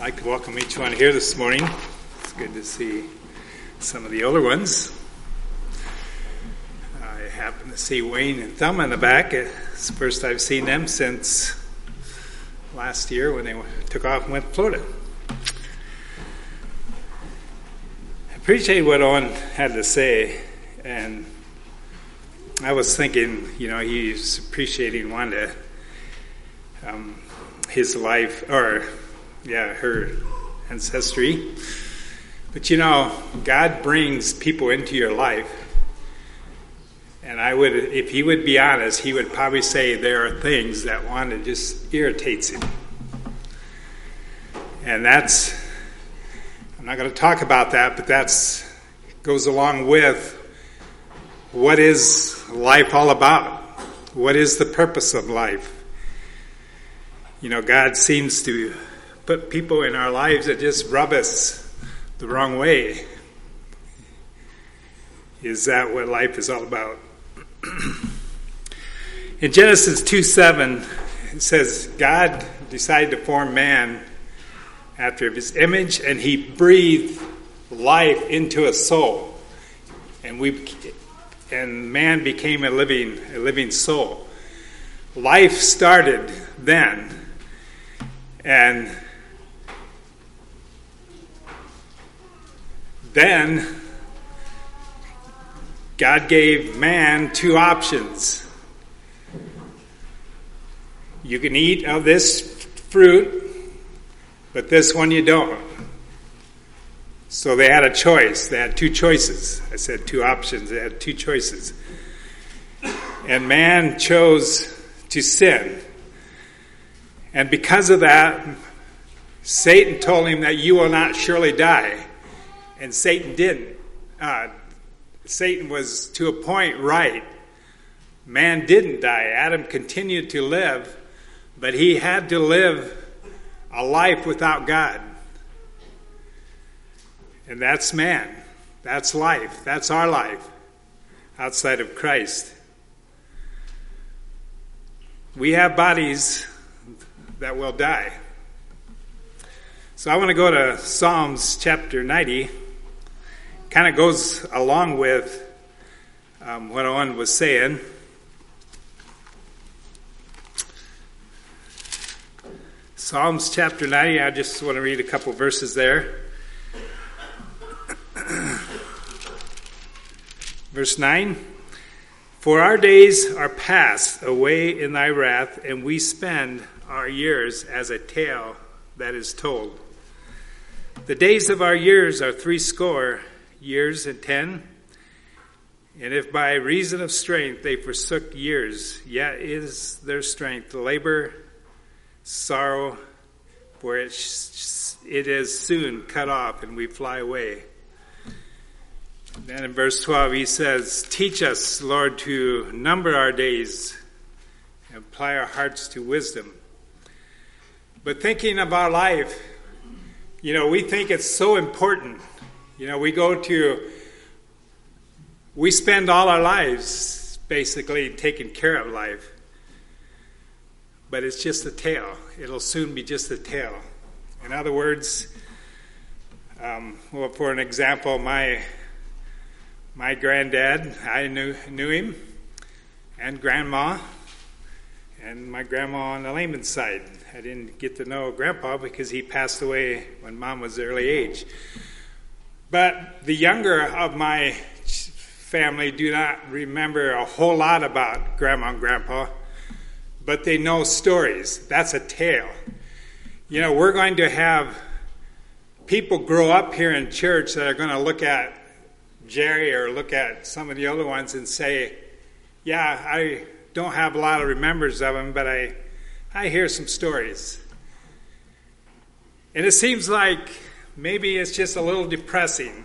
I'd like to welcome each one here this morning. It's good to see some of the older ones. I happen to see Wayne and Thumb in the back. It's the first I've seen them since last year when they took off and went to Florida. I appreciate what Owen had to say, and I was thinking, you know, he's appreciating Wanda, um, his life, or yeah, her ancestry. But you know, God brings people into your life. And I would, if he would be honest, he would probably say there are things that Wanda just irritates him. And that's, I'm not going to talk about that, but that's goes along with what is life all about? What is the purpose of life? You know, God seems to put people in our lives that just rub us the wrong way. Is that what life is all about? in Genesis 2 7, it says, God decided to form man after his image, and he breathed life into a soul. And we and man became a living a living soul. Life started then. And then God gave man two options. You can eat of this fruit, but this one you don't. So they had a choice. They had two choices. I said two options. They had two choices. And man chose to sin. And because of that, Satan told him that you will not surely die. And Satan didn't. Uh, Satan was to a point right. Man didn't die. Adam continued to live, but he had to live a life without God. And that's man. That's life. That's our life outside of Christ. We have bodies that will die. So I want to go to Psalms chapter 90. Kind of goes along with um, what Owen was saying. Psalms chapter 90, I just want to read a couple verses there. Verse 9 For our days are passed away in thy wrath, and we spend our years as a tale that is told. The days of our years are threescore years and ten. And if by reason of strength they forsook years, yet is their strength labor, sorrow, for it, it is soon cut off and we fly away. Then in verse 12, he says, Teach us, Lord, to number our days and apply our hearts to wisdom. But thinking of our life, you know, we think it's so important. You know, we go to, we spend all our lives basically taking care of life. But it's just a tale. It'll soon be just a tale. In other words, um, well, for an example, my my granddad, I knew, knew him, and grandma, and my grandma on the Lehman side. I didn't get to know grandpa because he passed away when mom was early age. But the younger of my family do not remember a whole lot about grandma and grandpa, but they know stories. That's a tale. You know, we're going to have people grow up here in church that are going to look at Jerry or look at some of the other ones and say, yeah, I don't have a lot of remembers of them, but I, I hear some stories. And it seems like maybe it's just a little depressing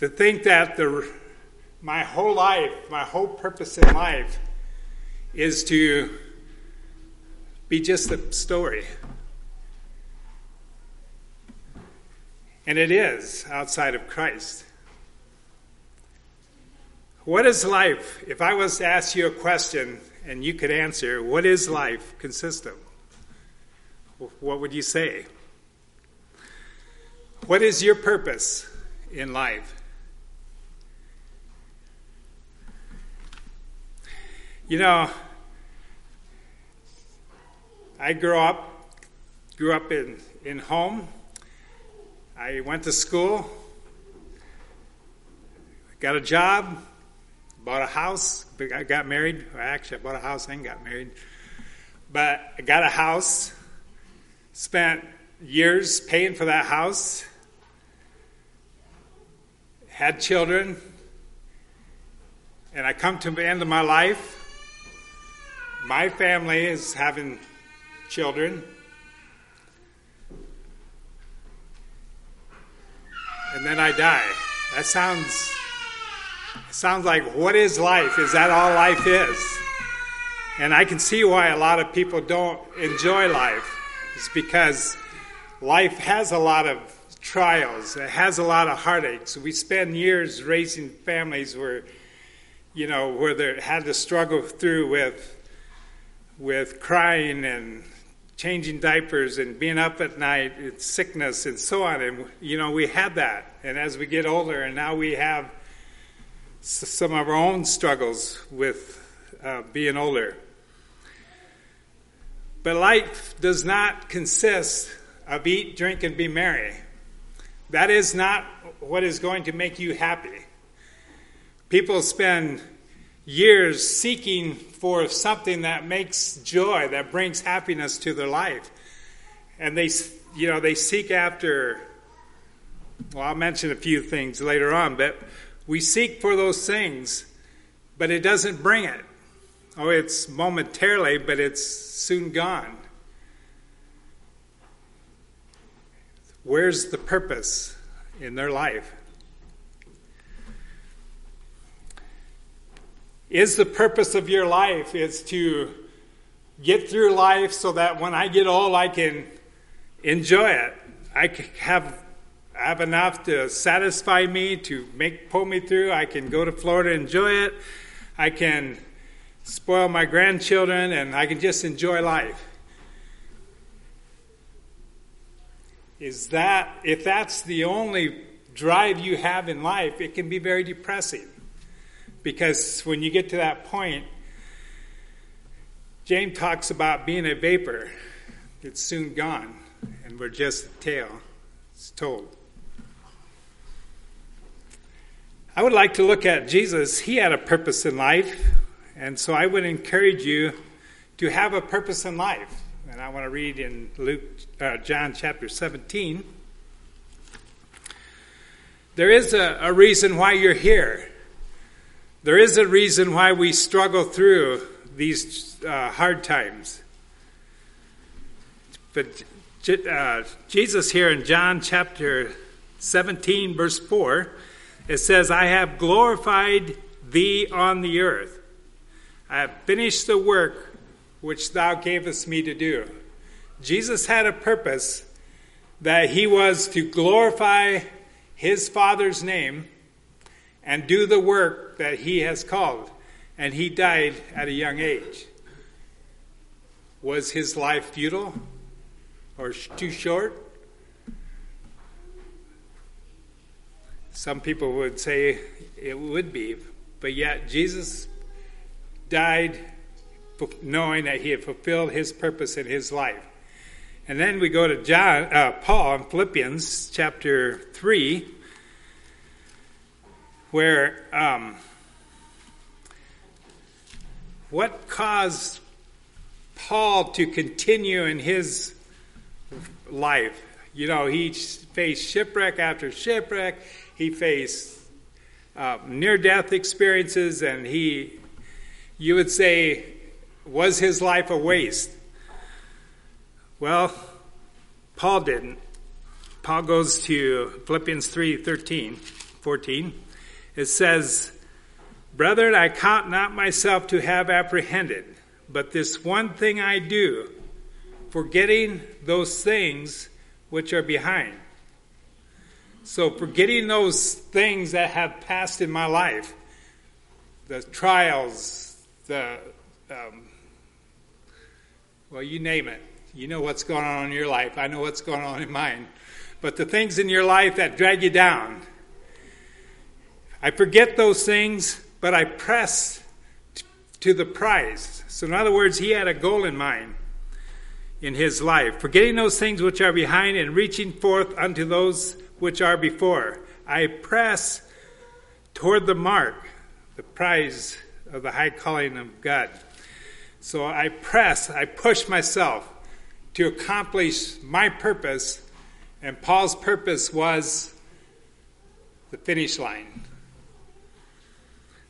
to think that the, my whole life, my whole purpose in life is to be just a story. And it is outside of Christ. What is life? If I was to ask you a question and you could answer, what is life consist of? what would you say? What is your purpose in life? You know, I grew up grew up in, in home. I went to school, got a job, bought a house, I got married. Actually, I bought a house and got married. But I got a house, spent years paying for that house, had children, and I come to the end of my life my family is having children. And then I die. That sounds sounds like what is life? Is that all life is? And I can see why a lot of people don't enjoy life. It's because life has a lot of trials. It has a lot of heartaches. We spend years raising families where, you know, where they had to struggle through with with crying and changing diapers and being up at night, and sickness and so on. And, you know, we had that. And as we get older, and now we have some of our own struggles with uh, being older. But life does not consist of eat, drink, and be merry. That is not what is going to make you happy. People spend years seeking for something that makes joy, that brings happiness to their life. And they, you know, they seek after, well, I'll mention a few things later on, but we seek for those things, but it doesn't bring it. Oh, it's momentarily, but it's soon gone. Where's the purpose in their life? is the purpose of your life is to get through life so that when I get old, I can enjoy it. I have have enough to satisfy me to make pull me through. I can go to Florida enjoy it. I can spoil my grandchildren and I can just enjoy life. Is that if that's the only drive you have in life, it can be very depressing. Because when you get to that point, James talks about being a vapor. It's soon gone, and we're just a tale. It's told. I would like to look at Jesus. He had a purpose in life, and so I would encourage you to have a purpose in life. And I want to read in Luke, uh, John chapter 17. There is a, a reason why you're here. There is a reason why we struggle through these uh, hard times. But uh, Jesus here in John chapter 17, verse 4, it says, I have glorified thee on the earth. I have finished the work which thou gavest me to do. Jesus had a purpose that he was to glorify his Father's name and do the work that he has called. And he died at a young age. Was his life futile or too short? Some people would say it would be, but yet Jesus died knowing that he had fulfilled his purpose in his life. And then we go to John, uh, Paul in Philippians chapter 3, where um, what caused Paul to continue in his life? You know, he faced shipwreck after shipwreck. He faced uh, near death experiences, and he, you would say, was his life a waste? Well, Paul didn't. Paul goes to Philippians 3 13, 14 it says, Brethren, I count not myself to have apprehended, but this one thing I do, forgetting those things which are behind. So, forgetting those things that have passed in my life, the trials, the, um, well, you name it. You know what's going on in your life. I know what's going on in mine. But the things in your life that drag you down, I forget those things, but I press to the prize. So, in other words, he had a goal in mind in his life, forgetting those things which are behind and reaching forth unto those which are before. I press toward the mark, the prize of the high calling of God. So I press, I push myself to accomplish my purpose, and Paul's purpose was the finish line.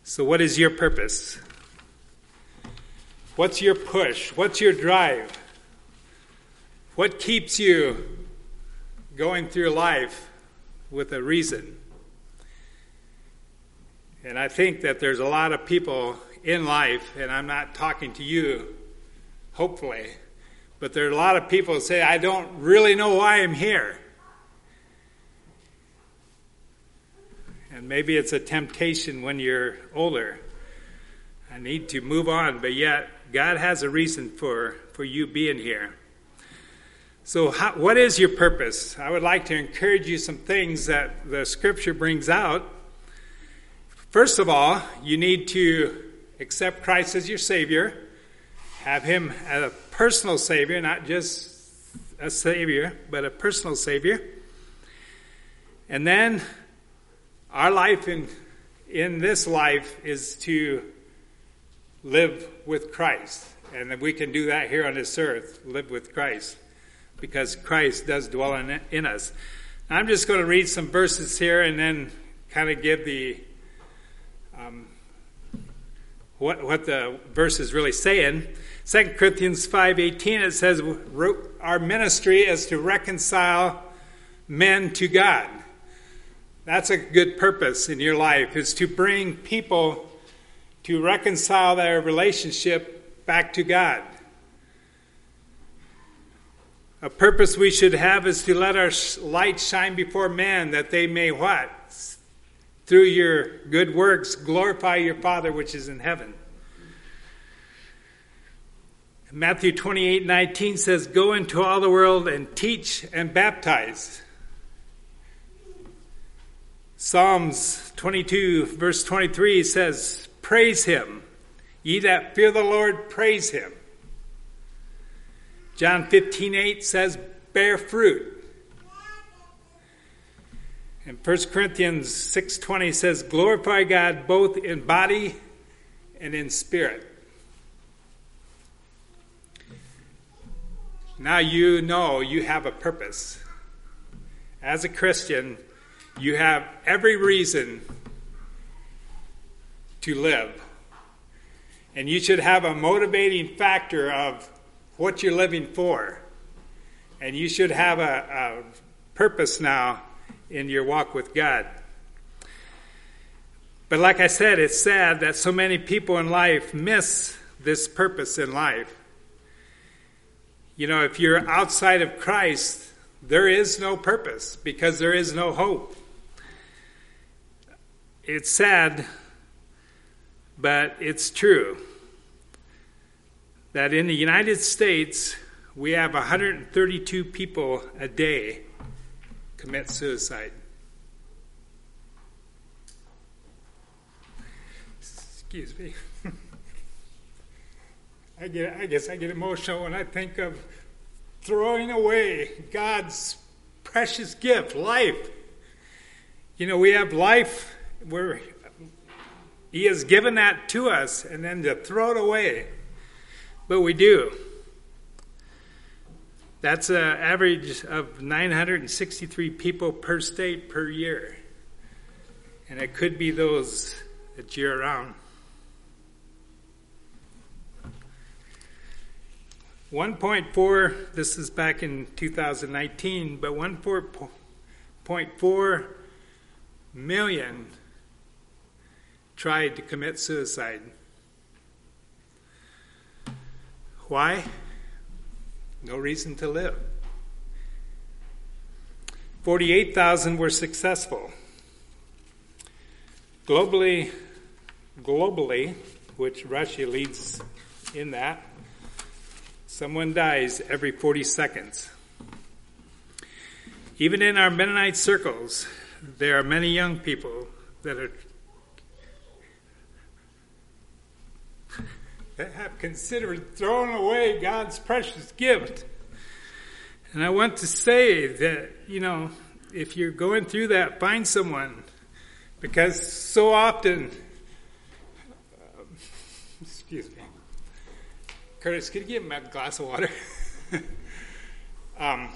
So, what is your purpose? What's your push? What's your drive? What keeps you going through life with a reason? And I think that there's a lot of people in life, and I'm not talking to you, hopefully, but there are a lot of people who say, I don't really know why I'm here. And maybe it's a temptation when you're older. I need to move on, but yet God has a reason for, for you being here. So, how, what is your purpose? I would like to encourage you some things that the scripture brings out. First of all, you need to accept Christ as your Savior, have Him as a personal Savior, not just a Savior, but a personal Savior. And then our life in, in this life is to live with Christ. And we can do that here on this earth, live with Christ because Christ does dwell in, in us. I'm just going to read some verses here and then kind of give the um, what what the verse is really saying. 2 Corinthians 5:18 it says our ministry is to reconcile men to God. That's a good purpose in your life is to bring people to reconcile their relationship back to God. A purpose we should have is to let our light shine before men that they may what? Through your good works, glorify your Father which is in heaven. Matthew 28 19 says, Go into all the world and teach and baptize. Psalms 22, verse 23 says, Praise him. Ye that fear the Lord, praise him. John 15, 8 says, bear fruit. And 1 Corinthians 6.20 says, glorify God both in body and in spirit. Now you know you have a purpose. As a Christian, you have every reason to live. And you should have a motivating factor of what you're living for. And you should have a, a purpose now in your walk with God. But like I said, it's sad that so many people in life miss this purpose in life. You know, if you're outside of Christ, there is no purpose because there is no hope. It's sad, but it's true that in the United States, we have 132 people a day commit suicide. Excuse me. I get I guess I get emotional when I think of throwing away God's precious gift, life. You know, we have life where He has given that to us, and then to throw it away. But we do. That's an average of 963 people per state per year. And it could be those that you're around. 1.4, this is back in 2019, but 1.4 million tried to commit suicide. Why? No reason to live. 48,000 were successful. Globally, globally, which Russia leads in that, Someone dies every 40 seconds. Even in our Mennonite circles, there are many young people that are that have considered throwing away God's precious gift. And I want to say that, you know, if you're going through that, find someone. Because so often, um, excuse me, Curtis, could you give me a glass of water? um,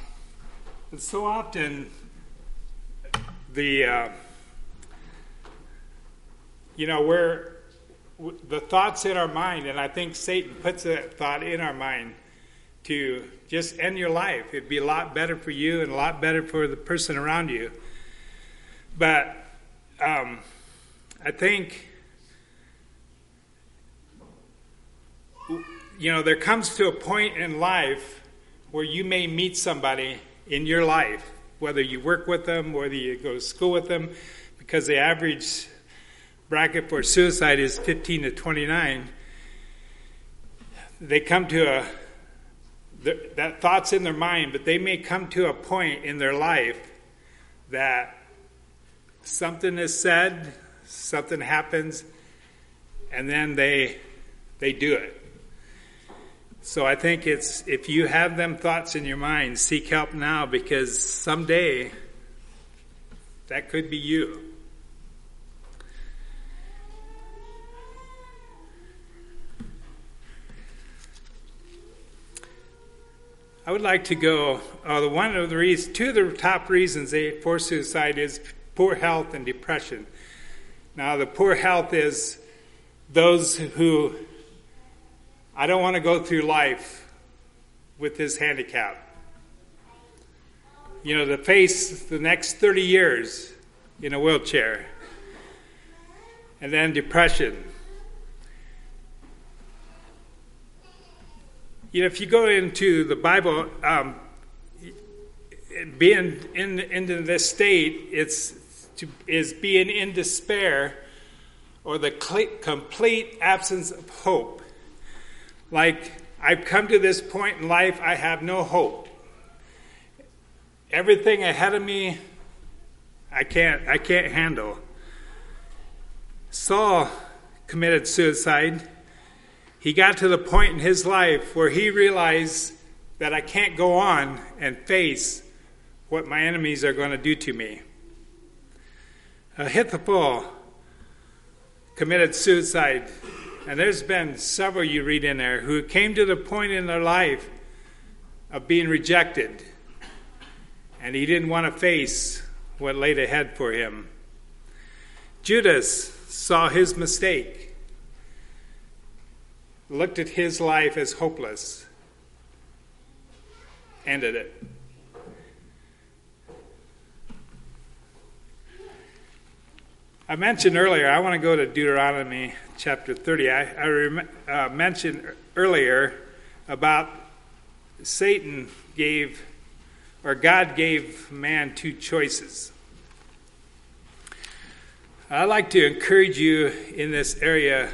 so often, the, uh, you know, we're, the thoughts in our mind, and I think Satan puts that thought in our mind to just end your life. It'd be a lot better for you and a lot better for the person around you. But um, I think, you know, there comes to a point in life where you may meet somebody in your life, whether you work with them, whether you go to school with them, because the average bracket for suicide is 15 to 29. They come to a that thought's in their mind, but they may come to a point in their life that something is said, something happens, and then they they do it. So I think it's if you have them thoughts in your mind, seek help now because someday that could be you. I would like to go. Uh, one of the reasons, two of the top reasons for suicide is poor health and depression. Now, the poor health is those who I don't want to go through life with this handicap. You know, to face the next 30 years in a wheelchair. And then depression. You know, if you go into the Bible, um, being in into this state, it's to, is being in despair or the complete absence of hope. Like I've come to this point in life, I have no hope. Everything ahead of me, I can't I can't handle. Saul committed suicide he got to the point in his life where he realized that I can't go on and face what my enemies are going to do to me. Ahithophel committed suicide, and there's been several you read in there who came to the point in their life of being rejected, and he didn't want to face what laid ahead for him. Judas saw his mistake looked at his life as hopeless, ended it. I mentioned earlier, I want to go to Deuteronomy chapter 30. I, I rem, uh, mentioned earlier about Satan gave, or God gave man two choices. I'd like to encourage you in this area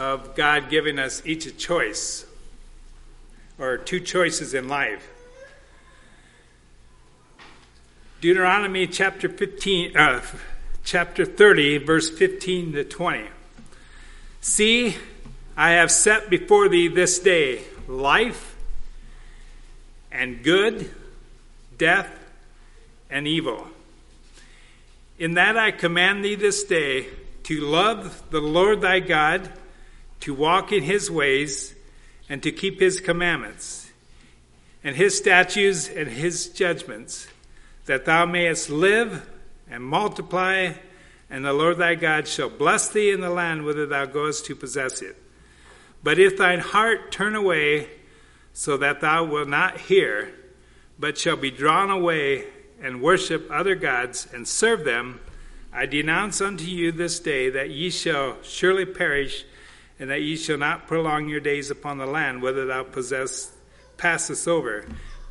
of God giving us each a choice, or two choices in life. Deuteronomy chapter 15, uh, chapter 30, verse 15 to 20. See, I have set before thee this day life and good, death and evil. In that I command thee this day to love the Lord thy God to walk in his ways and to keep his commandments and his statutes and his judgments, that thou mayest live and multiply, and the Lord thy God shall bless thee in the land whither thou goest to possess it. But if thine heart turn away, so that thou wilt not hear, but shall be drawn away and worship other gods and serve them, I denounce unto you this day that ye shall surely perish and that ye shall not prolong your days upon the land, whether thou possess passest over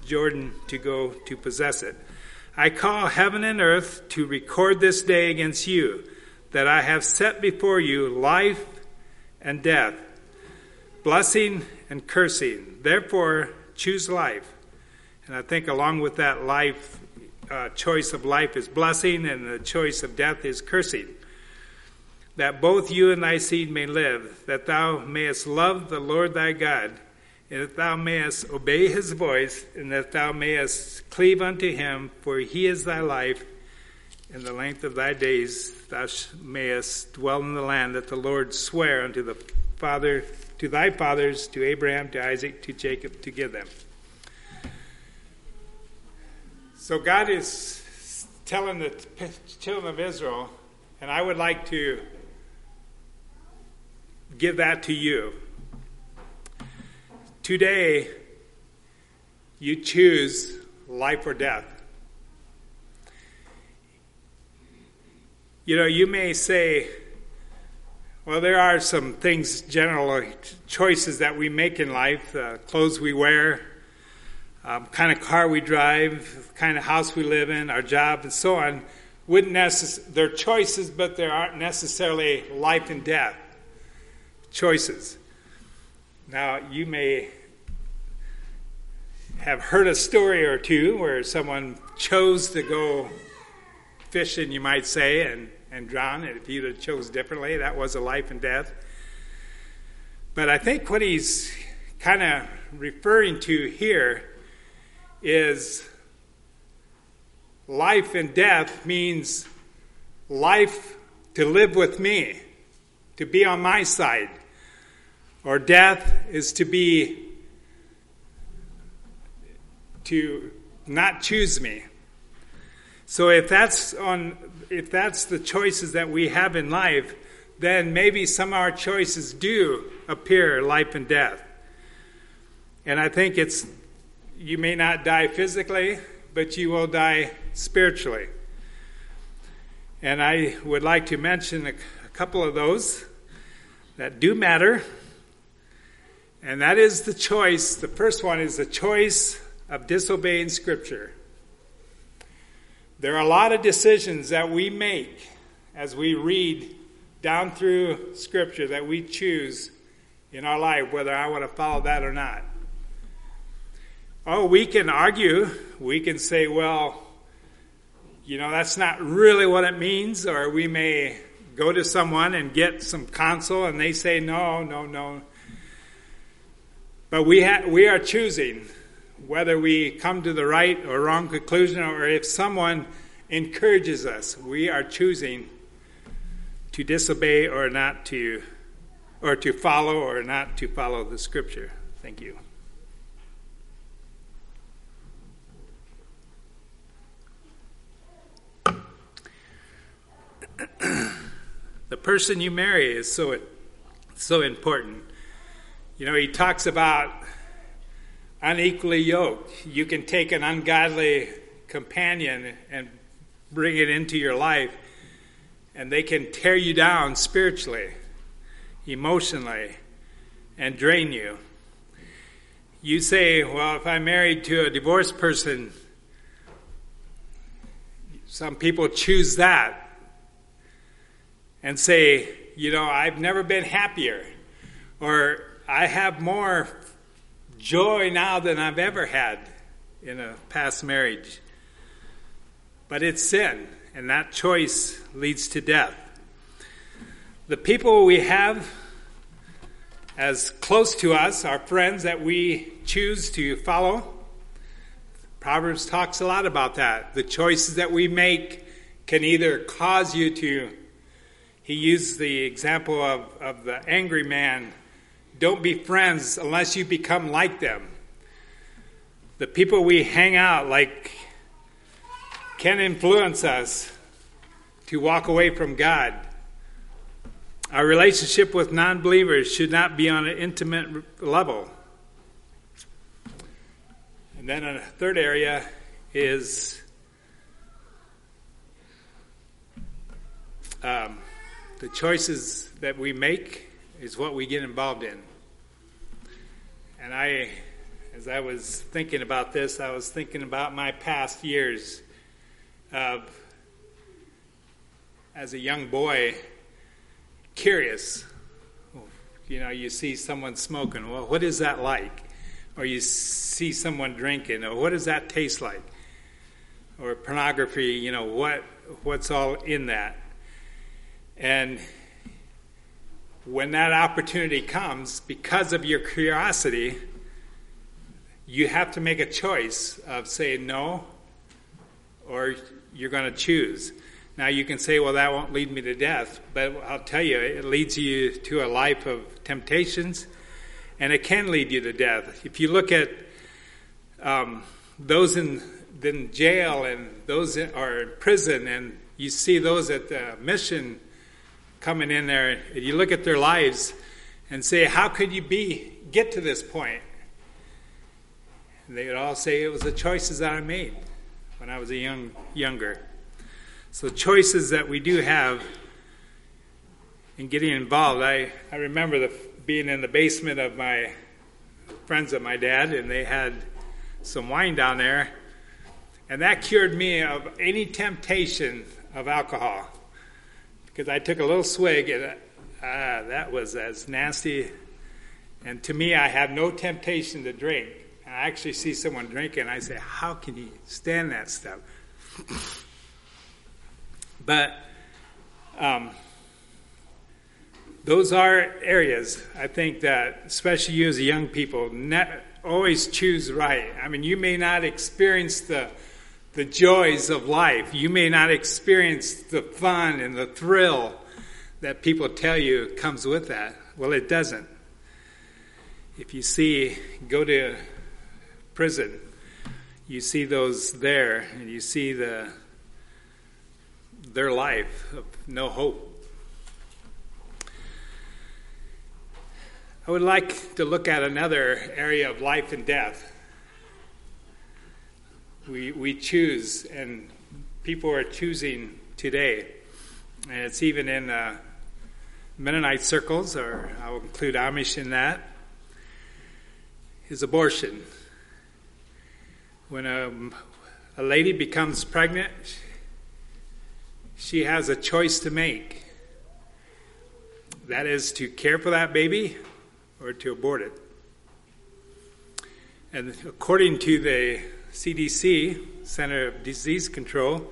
Jordan to go to possess it. I call heaven and earth to record this day against you, that I have set before you life and death, blessing and cursing. Therefore, choose life. And I think along with that life, uh, choice of life is blessing, and the choice of death is cursing. That both you and thy seed may live, that thou mayest love the Lord thy God, and that thou mayest obey his voice, and that thou mayest cleave unto him, for he is thy life, and the length of thy days thou mayest dwell in the land that the Lord sware unto the father to thy fathers, to Abraham, to Isaac, to Jacob, to give them. So God is telling the children of Israel, and I would like to give that to you. Today, you choose life or death. You know, you may say, well, there are some things, general choices that we make in life uh, clothes we wear, um, kind of car we drive, kind of house we live in, our job, and so on. Wouldn't necess- they're choices, but they aren't necessarily life and death choices. Now, you may have heard a story or two where someone chose to go fishing, you might say, and and drown. And if you'd have chose differently, that was a life and death. But I think what he's kind of referring to here is life and death means life to live with me, to be on my side, or death is to be to not choose me. So if that's on if that's the choices that we have in life, then maybe some of our choices do appear life and death. And I think it's you may not die physically, but you will die spiritually. And I would like to mention a, a couple of those that do matter. And that is the choice. The first one is the choice of disobeying Scripture. There are a lot of decisions that we make as we read down through Scripture that we choose in our life whether I want to follow that or not. Oh, we can argue. We can say, well, you know, that's not really what it means, or we may go to someone and get some counsel and they say, no, no, no. But we, ha- we are choosing whether we come to the right or wrong conclusion, or if someone encourages us, we are choosing to disobey or not to, or to follow or not to follow the scripture. Thank you. the person you marry is so so important. You know, he talks about unequally yoked. You can take an ungodly companion and bring it into your life, and they can tear you down spiritually, emotionally, and drain you. You say, well, if I'm married to a divorced person, some people choose that and say, you know, I've never been happier, or I have more joy now than I've ever had in a past marriage. But it's sin, and that choice leads to death. The people we have as close to us, our friends that we choose to follow, Proverbs talks a lot about that. The choices that we make can either cause you to, he used the example of, of the angry man don't be friends unless you become like them. The people we hang out like can influence us to walk away from God. Our relationship with non believers should not be on an intimate level. And then a third area is um, the choices that we make is what we get involved in. And I, as I was thinking about this, I was thinking about my past years of, as a young boy, curious. You know, you see someone smoking. Well, what is that like? Or you see someone drinking. Or what does that taste like? Or pornography. You know what? What's all in that? And when that opportunity comes, because of your curiosity, you have to make a choice of saying no or you're going to choose. Now you can say, well, that won't lead me to death, but I'll tell you, it leads you to a life of temptations, and it can lead you to death. If you look at um, those in, in jail and those are in prison, and you see those at the mission coming in there, and you look at their lives and say, how could you be get to this point? And they would all say it was the choices that I made when I was a young younger. So choices that we do have in getting involved. I, I remember the, being in the basement of my friends of my dad, and they had some wine down there, and that cured me of any temptation of alcohol because I took a little swig and ah, that was as nasty. And to me, I have no temptation to drink. And I actually see someone drinking, I say, How can you stand that stuff? but um, those are areas I think that, especially you as young people, ne- always choose right. I mean, you may not experience the the joys of life. You may not experience the fun and the thrill that people tell you comes with that. Well, it doesn't. If you see, go to prison, you see those there, and you see the their life of no hope. I would like to look at another area of life and death. We, we choose, and people are choosing today. And it's even in uh, Mennonite circles, or I'll include Amish in that, is abortion when a, a lady becomes pregnant, she has a choice to make. That is to care for that baby or to abort it. And according to the CDC, Center of Disease Control,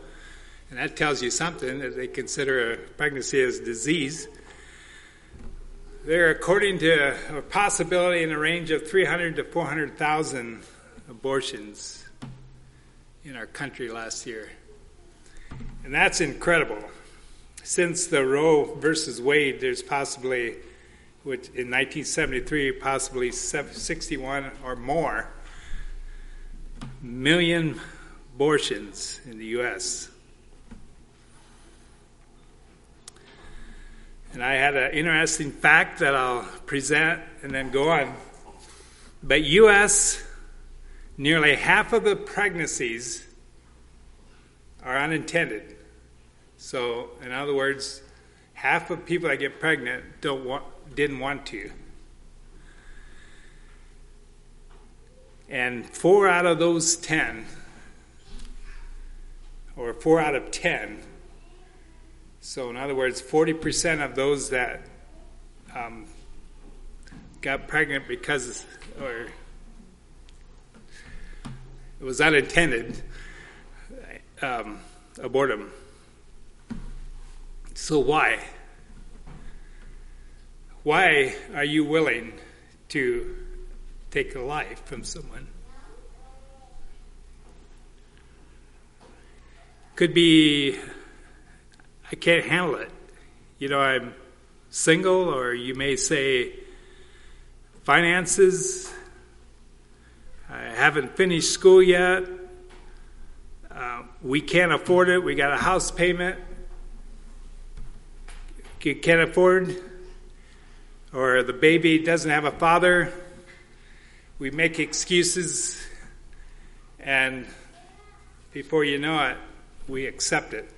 and that tells you something that they consider a pregnancy as disease. They're according to a possibility in a range of 300 to 400,000 abortions in our country last year. And that's incredible. Since the Roe versus Wade, there's possibly, which in 1973, possibly 61 or more million abortions in the U.S. And I had an interesting fact that I'll present and then go on. But U.S nearly half of the pregnancies are unintended. So, in other words, half of people that get pregnant don't want, didn't want to. And four out of those ten, or four out of ten, so in other words, 40% of those that um, got pregnant because, or it was unintended um, abortum. So why? Why are you willing to take a life from someone? Could be, I can't handle it. You know, I'm single, or you may say finances, I haven't finished school yet. Uh, we can't afford it. We got a house payment. You can't afford, or the baby doesn't have a father. We make excuses, and before you know it, we accept it.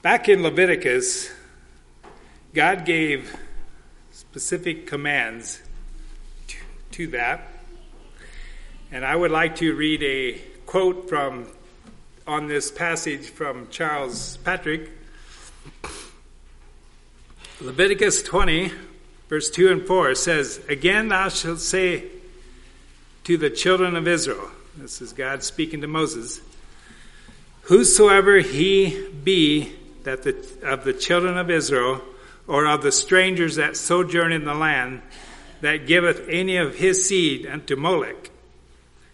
Back in Leviticus, God gave specific commands to that. And I would like to read a quote from on this passage from Charles Patrick. Leviticus 20, verse 2 and 4 says, Again thou shalt say to the children of Israel, this is God speaking to Moses, Whosoever he be that the, of the children of Israel, or of the strangers that sojourn in the land, that giveth any of his seed unto Moloch,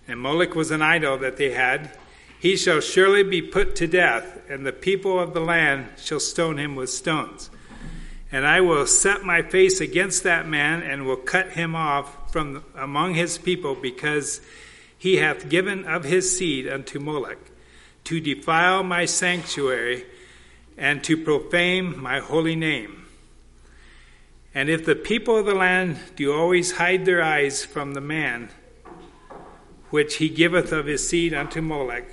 and Moloch was an idol that they had, he shall surely be put to death, and the people of the land shall stone him with stones. And I will set my face against that man, and will cut him off from among his people, because he hath given of his seed unto Molech, to defile my sanctuary, and to profane my holy name. And if the people of the land do always hide their eyes from the man, which he giveth of his seed unto Molech,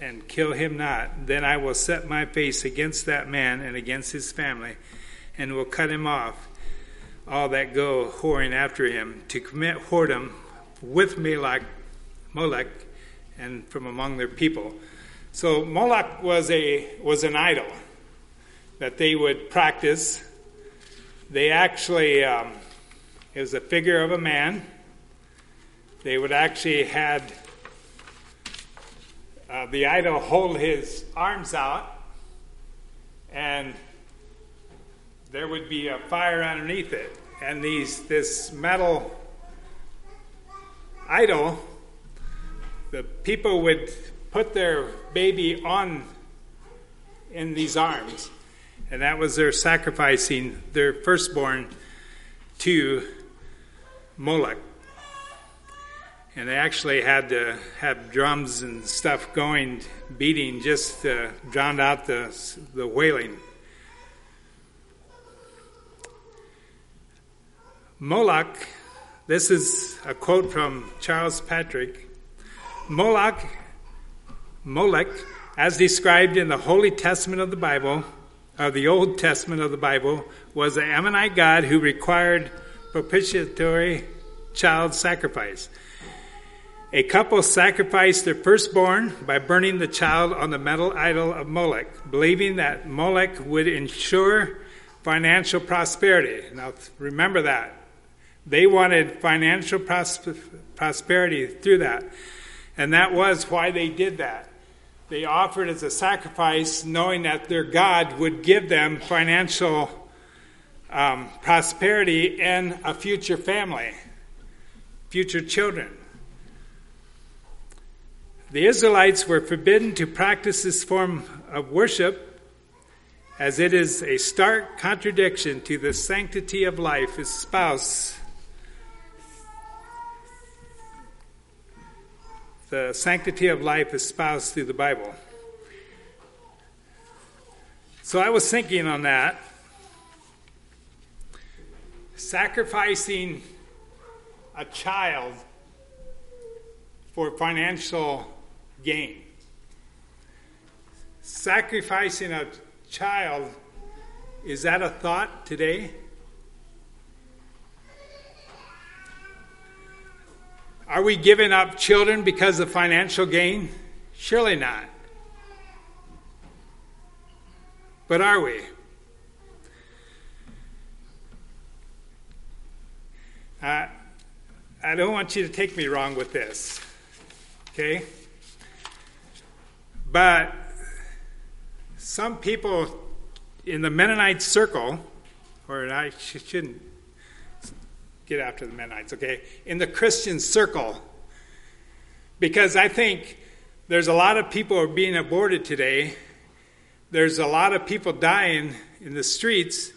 and kill him not, then I will set my face against that man and against his family, and will cut him off, all that go whoring after him, to commit whoredom with Molech, Molech and from among their people. So Moloch was a was an idol that they would practice. They actually um, it was a figure of a man they would actually had uh, the idol hold his arms out, and there would be a fire underneath it, and these this metal idol, the people would put their baby on in these arms, and that was their sacrificing their firstborn to Moloch. And they actually had to have drums and stuff going, beating, just to drown out the, the wailing. Moloch, this is a quote from Charles Patrick. Moloch, Molech, as described in the Holy Testament of the Bible, of the Old Testament of the Bible, was the Ammonite god who required propitiatory child sacrifice. A couple sacrificed their firstborn by burning the child on the metal idol of Molech, believing that Molech would ensure financial prosperity. Now, remember that. They wanted financial pros- prosperity through that. And that was why they did that. They offered as a sacrifice, knowing that their God would give them financial um, prosperity and a future family, future children. The Israelites were forbidden to practice this form of worship as it is a stark contradiction to the sanctity of life espoused the sanctity of life espoused through the Bible. So I was thinking on that. Sacrificing a child for financial gain. Sacrificing a child, is that a thought today? Are we giving up children because of financial gain? Surely not. But are we? Uh, I don't want you to take me wrong with this. Okay? But some people in the Mennonite circle, or I shouldn't get after the Mennonites, okay? In the Christian circle, because I think there's a lot of people are being aborted today. There's a lot of people dying in the streets,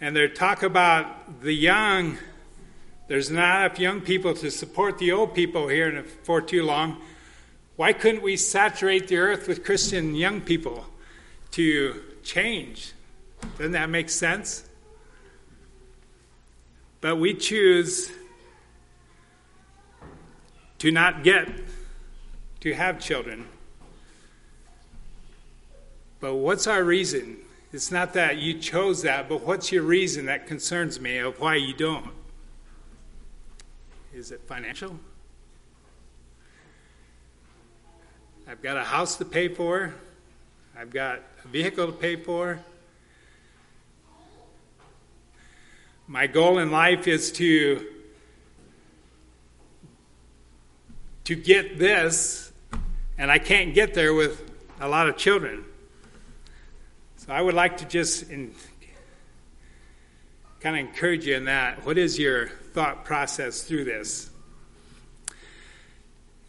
and they talk about the young. There's not enough young people to support the old people here for too long. Why couldn't we saturate the earth with Christian young people to change? Doesn't that make sense? But we choose to not get to have children. But what's our reason? It's not that you chose that, but what's your reason that concerns me of why you don't? Is it financial? I've got a house to pay for. I've got a vehicle to pay for. My goal in life is to to get this, and I can't get there with a lot of children. So I would like to just in, kind of encourage you in that. What is your thought process through this?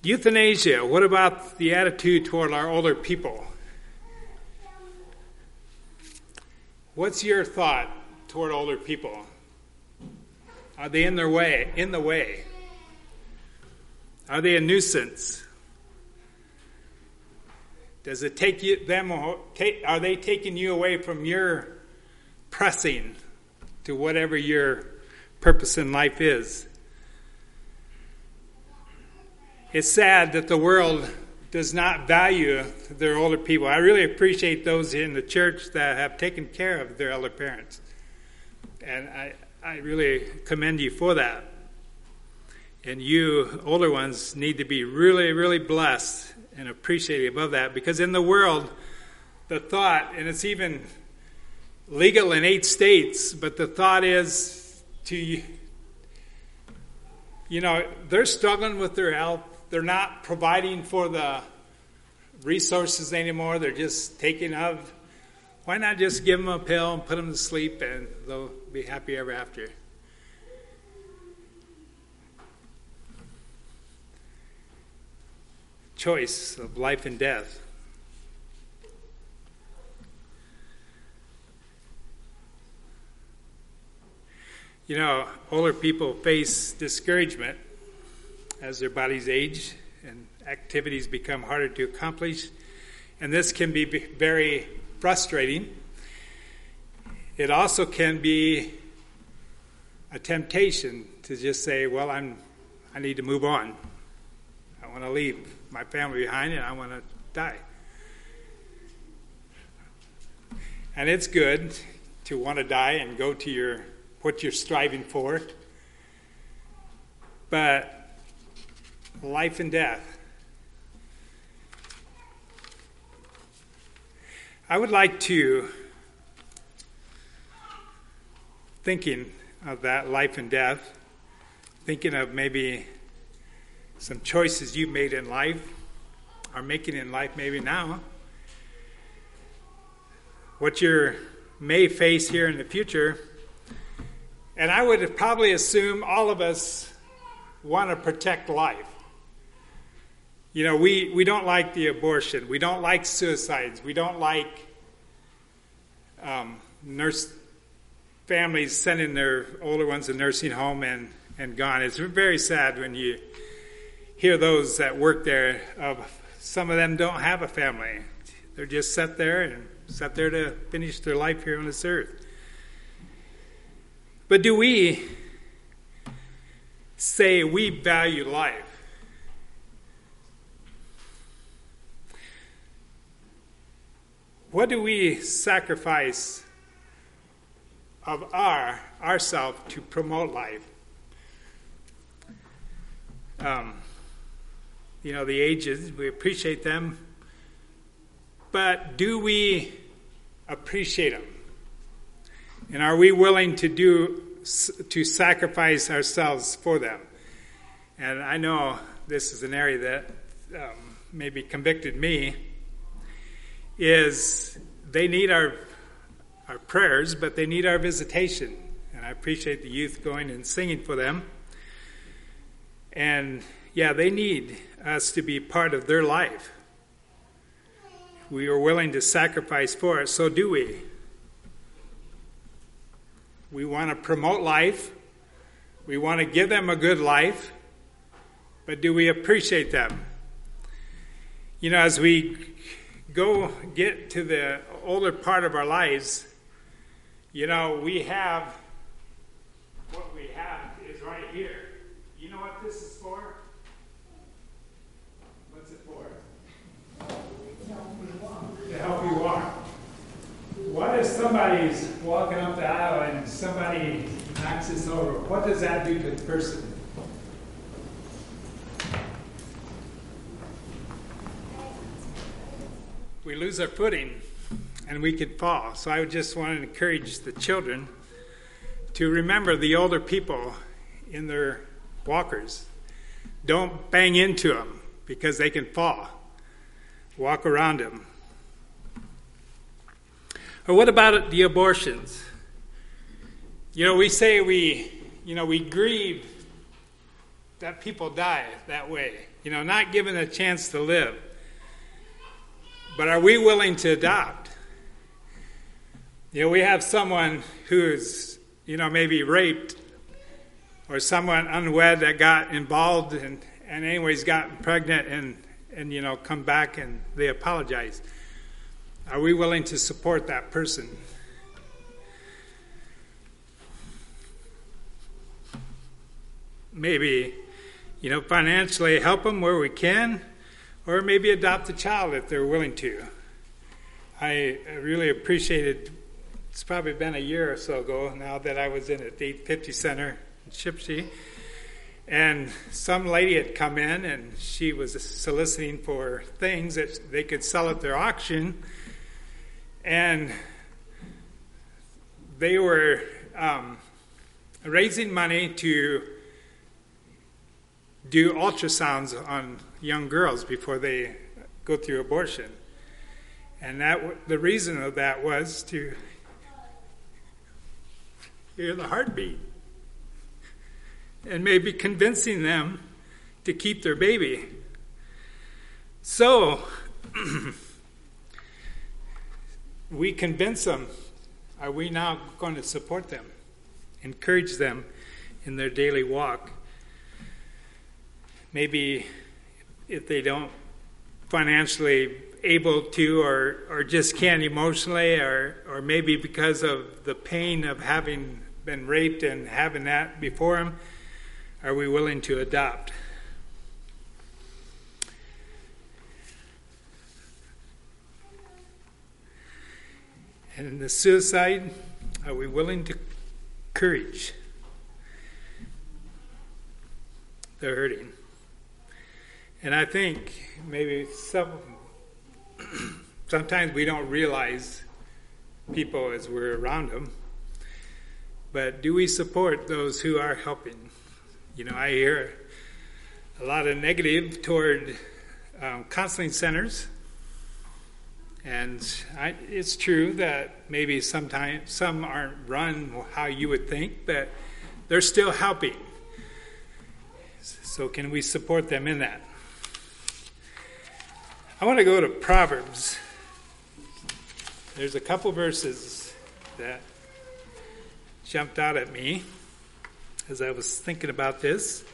Euthanasia, what about the attitude toward our older people? What's your thought toward older people? Are they in their way, in the way? Are they a nuisance? Does it take you, them, are they taking you away from your pressing to whatever your purpose in life is? It's sad that the world does not value their older people. I really appreciate those in the church that have taken care of their elder parents. And I, I really commend you for that. And you, older ones, need to be really, really blessed and appreciative of that because in the world, the thought, and it's even legal in eight states, but the thought is to, you know, they're struggling with their health. They're not providing for the resources anymore. They're just taking of. Why not just give them a pill and put them to sleep and they'll be happy ever after? choice of life and death. You know, older people face discouragement as their bodies age and activities become harder to accomplish, and this can be very frustrating. It also can be a temptation to just say, "Well, I'm I need to move on. I want to leave my family behind and I want to die. And it's good to want to die and go to your what you're striving for. But life and death. I would like to thinking of that life and death, thinking of maybe some choices you've made in life, are making in life maybe now, what you may face here in the future. And I would probably assume all of us want to protect life. You know, we, we don't like the abortion. We don't like suicides. We don't like um, nurse families sending their older ones to nursing home and, and gone. It's very sad when you hear those that work there of some of them don't have a family. They're just set there and set there to finish their life here on this earth. But do we say we value life? What do we sacrifice of our ourself to promote life? Um, you know, the ages, we appreciate them, but do we appreciate them? And are we willing to do to sacrifice ourselves for them? And I know this is an area that um, maybe convicted me. Is they need our our prayers, but they need our visitation, and I appreciate the youth going and singing for them. And yeah, they need us to be part of their life. We are willing to sacrifice for it, so do we. We want to promote life. We want to give them a good life. But do we appreciate them? You know, as we go get to the older part of our lives, you know, we have what we have is right here. You know what this is for? What's it for? To help you walk. What if somebody's walking up the aisle and somebody knocks us over? What does that do to the person? We lose our footing and we could fall. So I just want to encourage the children to remember the older people in their walkers. Don't bang into them because they can fall. Walk around them. Or what about the abortions? You know, we say we, you know, we grieve that people die that way, you know, not given a chance to live. But are we willing to adopt? You know, we have someone who's, you know, maybe raped or someone unwed that got involved and, and anyways got pregnant and, and, you know, come back and they apologize. Are we willing to support that person? Maybe, you know, financially help them where we can, or maybe adopt a child if they're willing to. I really appreciated, it's probably been a year or so ago now that I was in at the 850 Center in Shipsy. And some lady had come in and she was soliciting for things that they could sell at their auction and they were um, raising money to do ultrasounds on young girls before they go through abortion. And that the reason of that was to hear the heartbeat and maybe convincing them to keep their baby. So, we convince them, are we now going to support them, encourage them in their daily walk? Maybe if they don't financially able to or, or just can't emotionally or, or maybe because of the pain of having been raped and having that before them, are we willing to adopt? And the suicide, are we willing to courage the hurting? And I think maybe some sometimes we don't realize people as we're around them. But do we support those who are helping? You know, I hear a lot of negative toward um, counseling centers and I, it's true that maybe sometimes some aren't run how you would think, but they're still helping. So, can we support them in that? I want to go to Proverbs. There's a couple verses that jumped out at me as I was thinking about this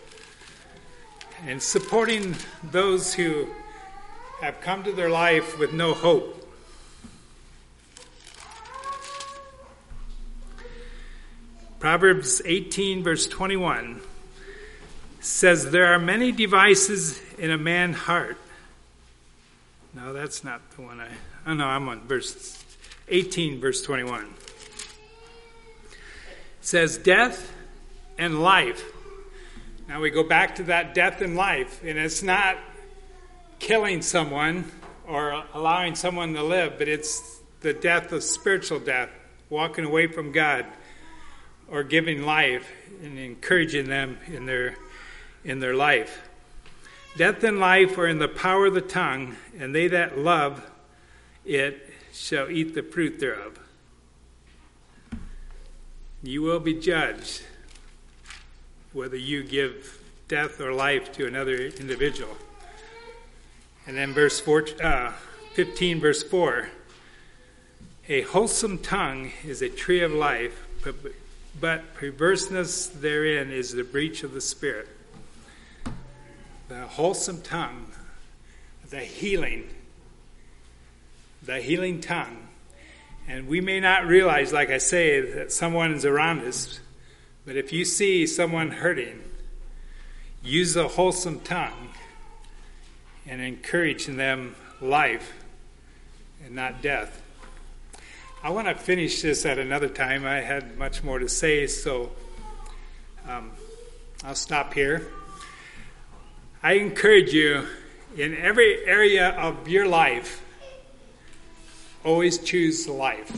and supporting those who have come to their life with no hope. Proverbs 18, verse 21 says, There are many devices in a man's heart. No, that's not the one I. Oh, no, I'm on verse 18, verse 21. It says, Death and life. Now we go back to that death and life, and it's not killing someone or allowing someone to live, but it's the death of spiritual death, walking away from God or giving life and encouraging them in their in their life. Death and life are in the power of the tongue, and they that love it shall eat the fruit thereof. You will be judged whether you give death or life to another individual. And then verse four, uh, 15, verse 4 A wholesome tongue is a tree of life, but but perverseness therein is the breach of the spirit. The wholesome tongue, the healing, the healing tongue. And we may not realize, like I say, that someone is around us, but if you see someone hurting, use the wholesome tongue and encourage in them life and not death. I want to finish this at another time. I had much more to say, so um, I'll stop here. I encourage you in every area of your life, always choose life.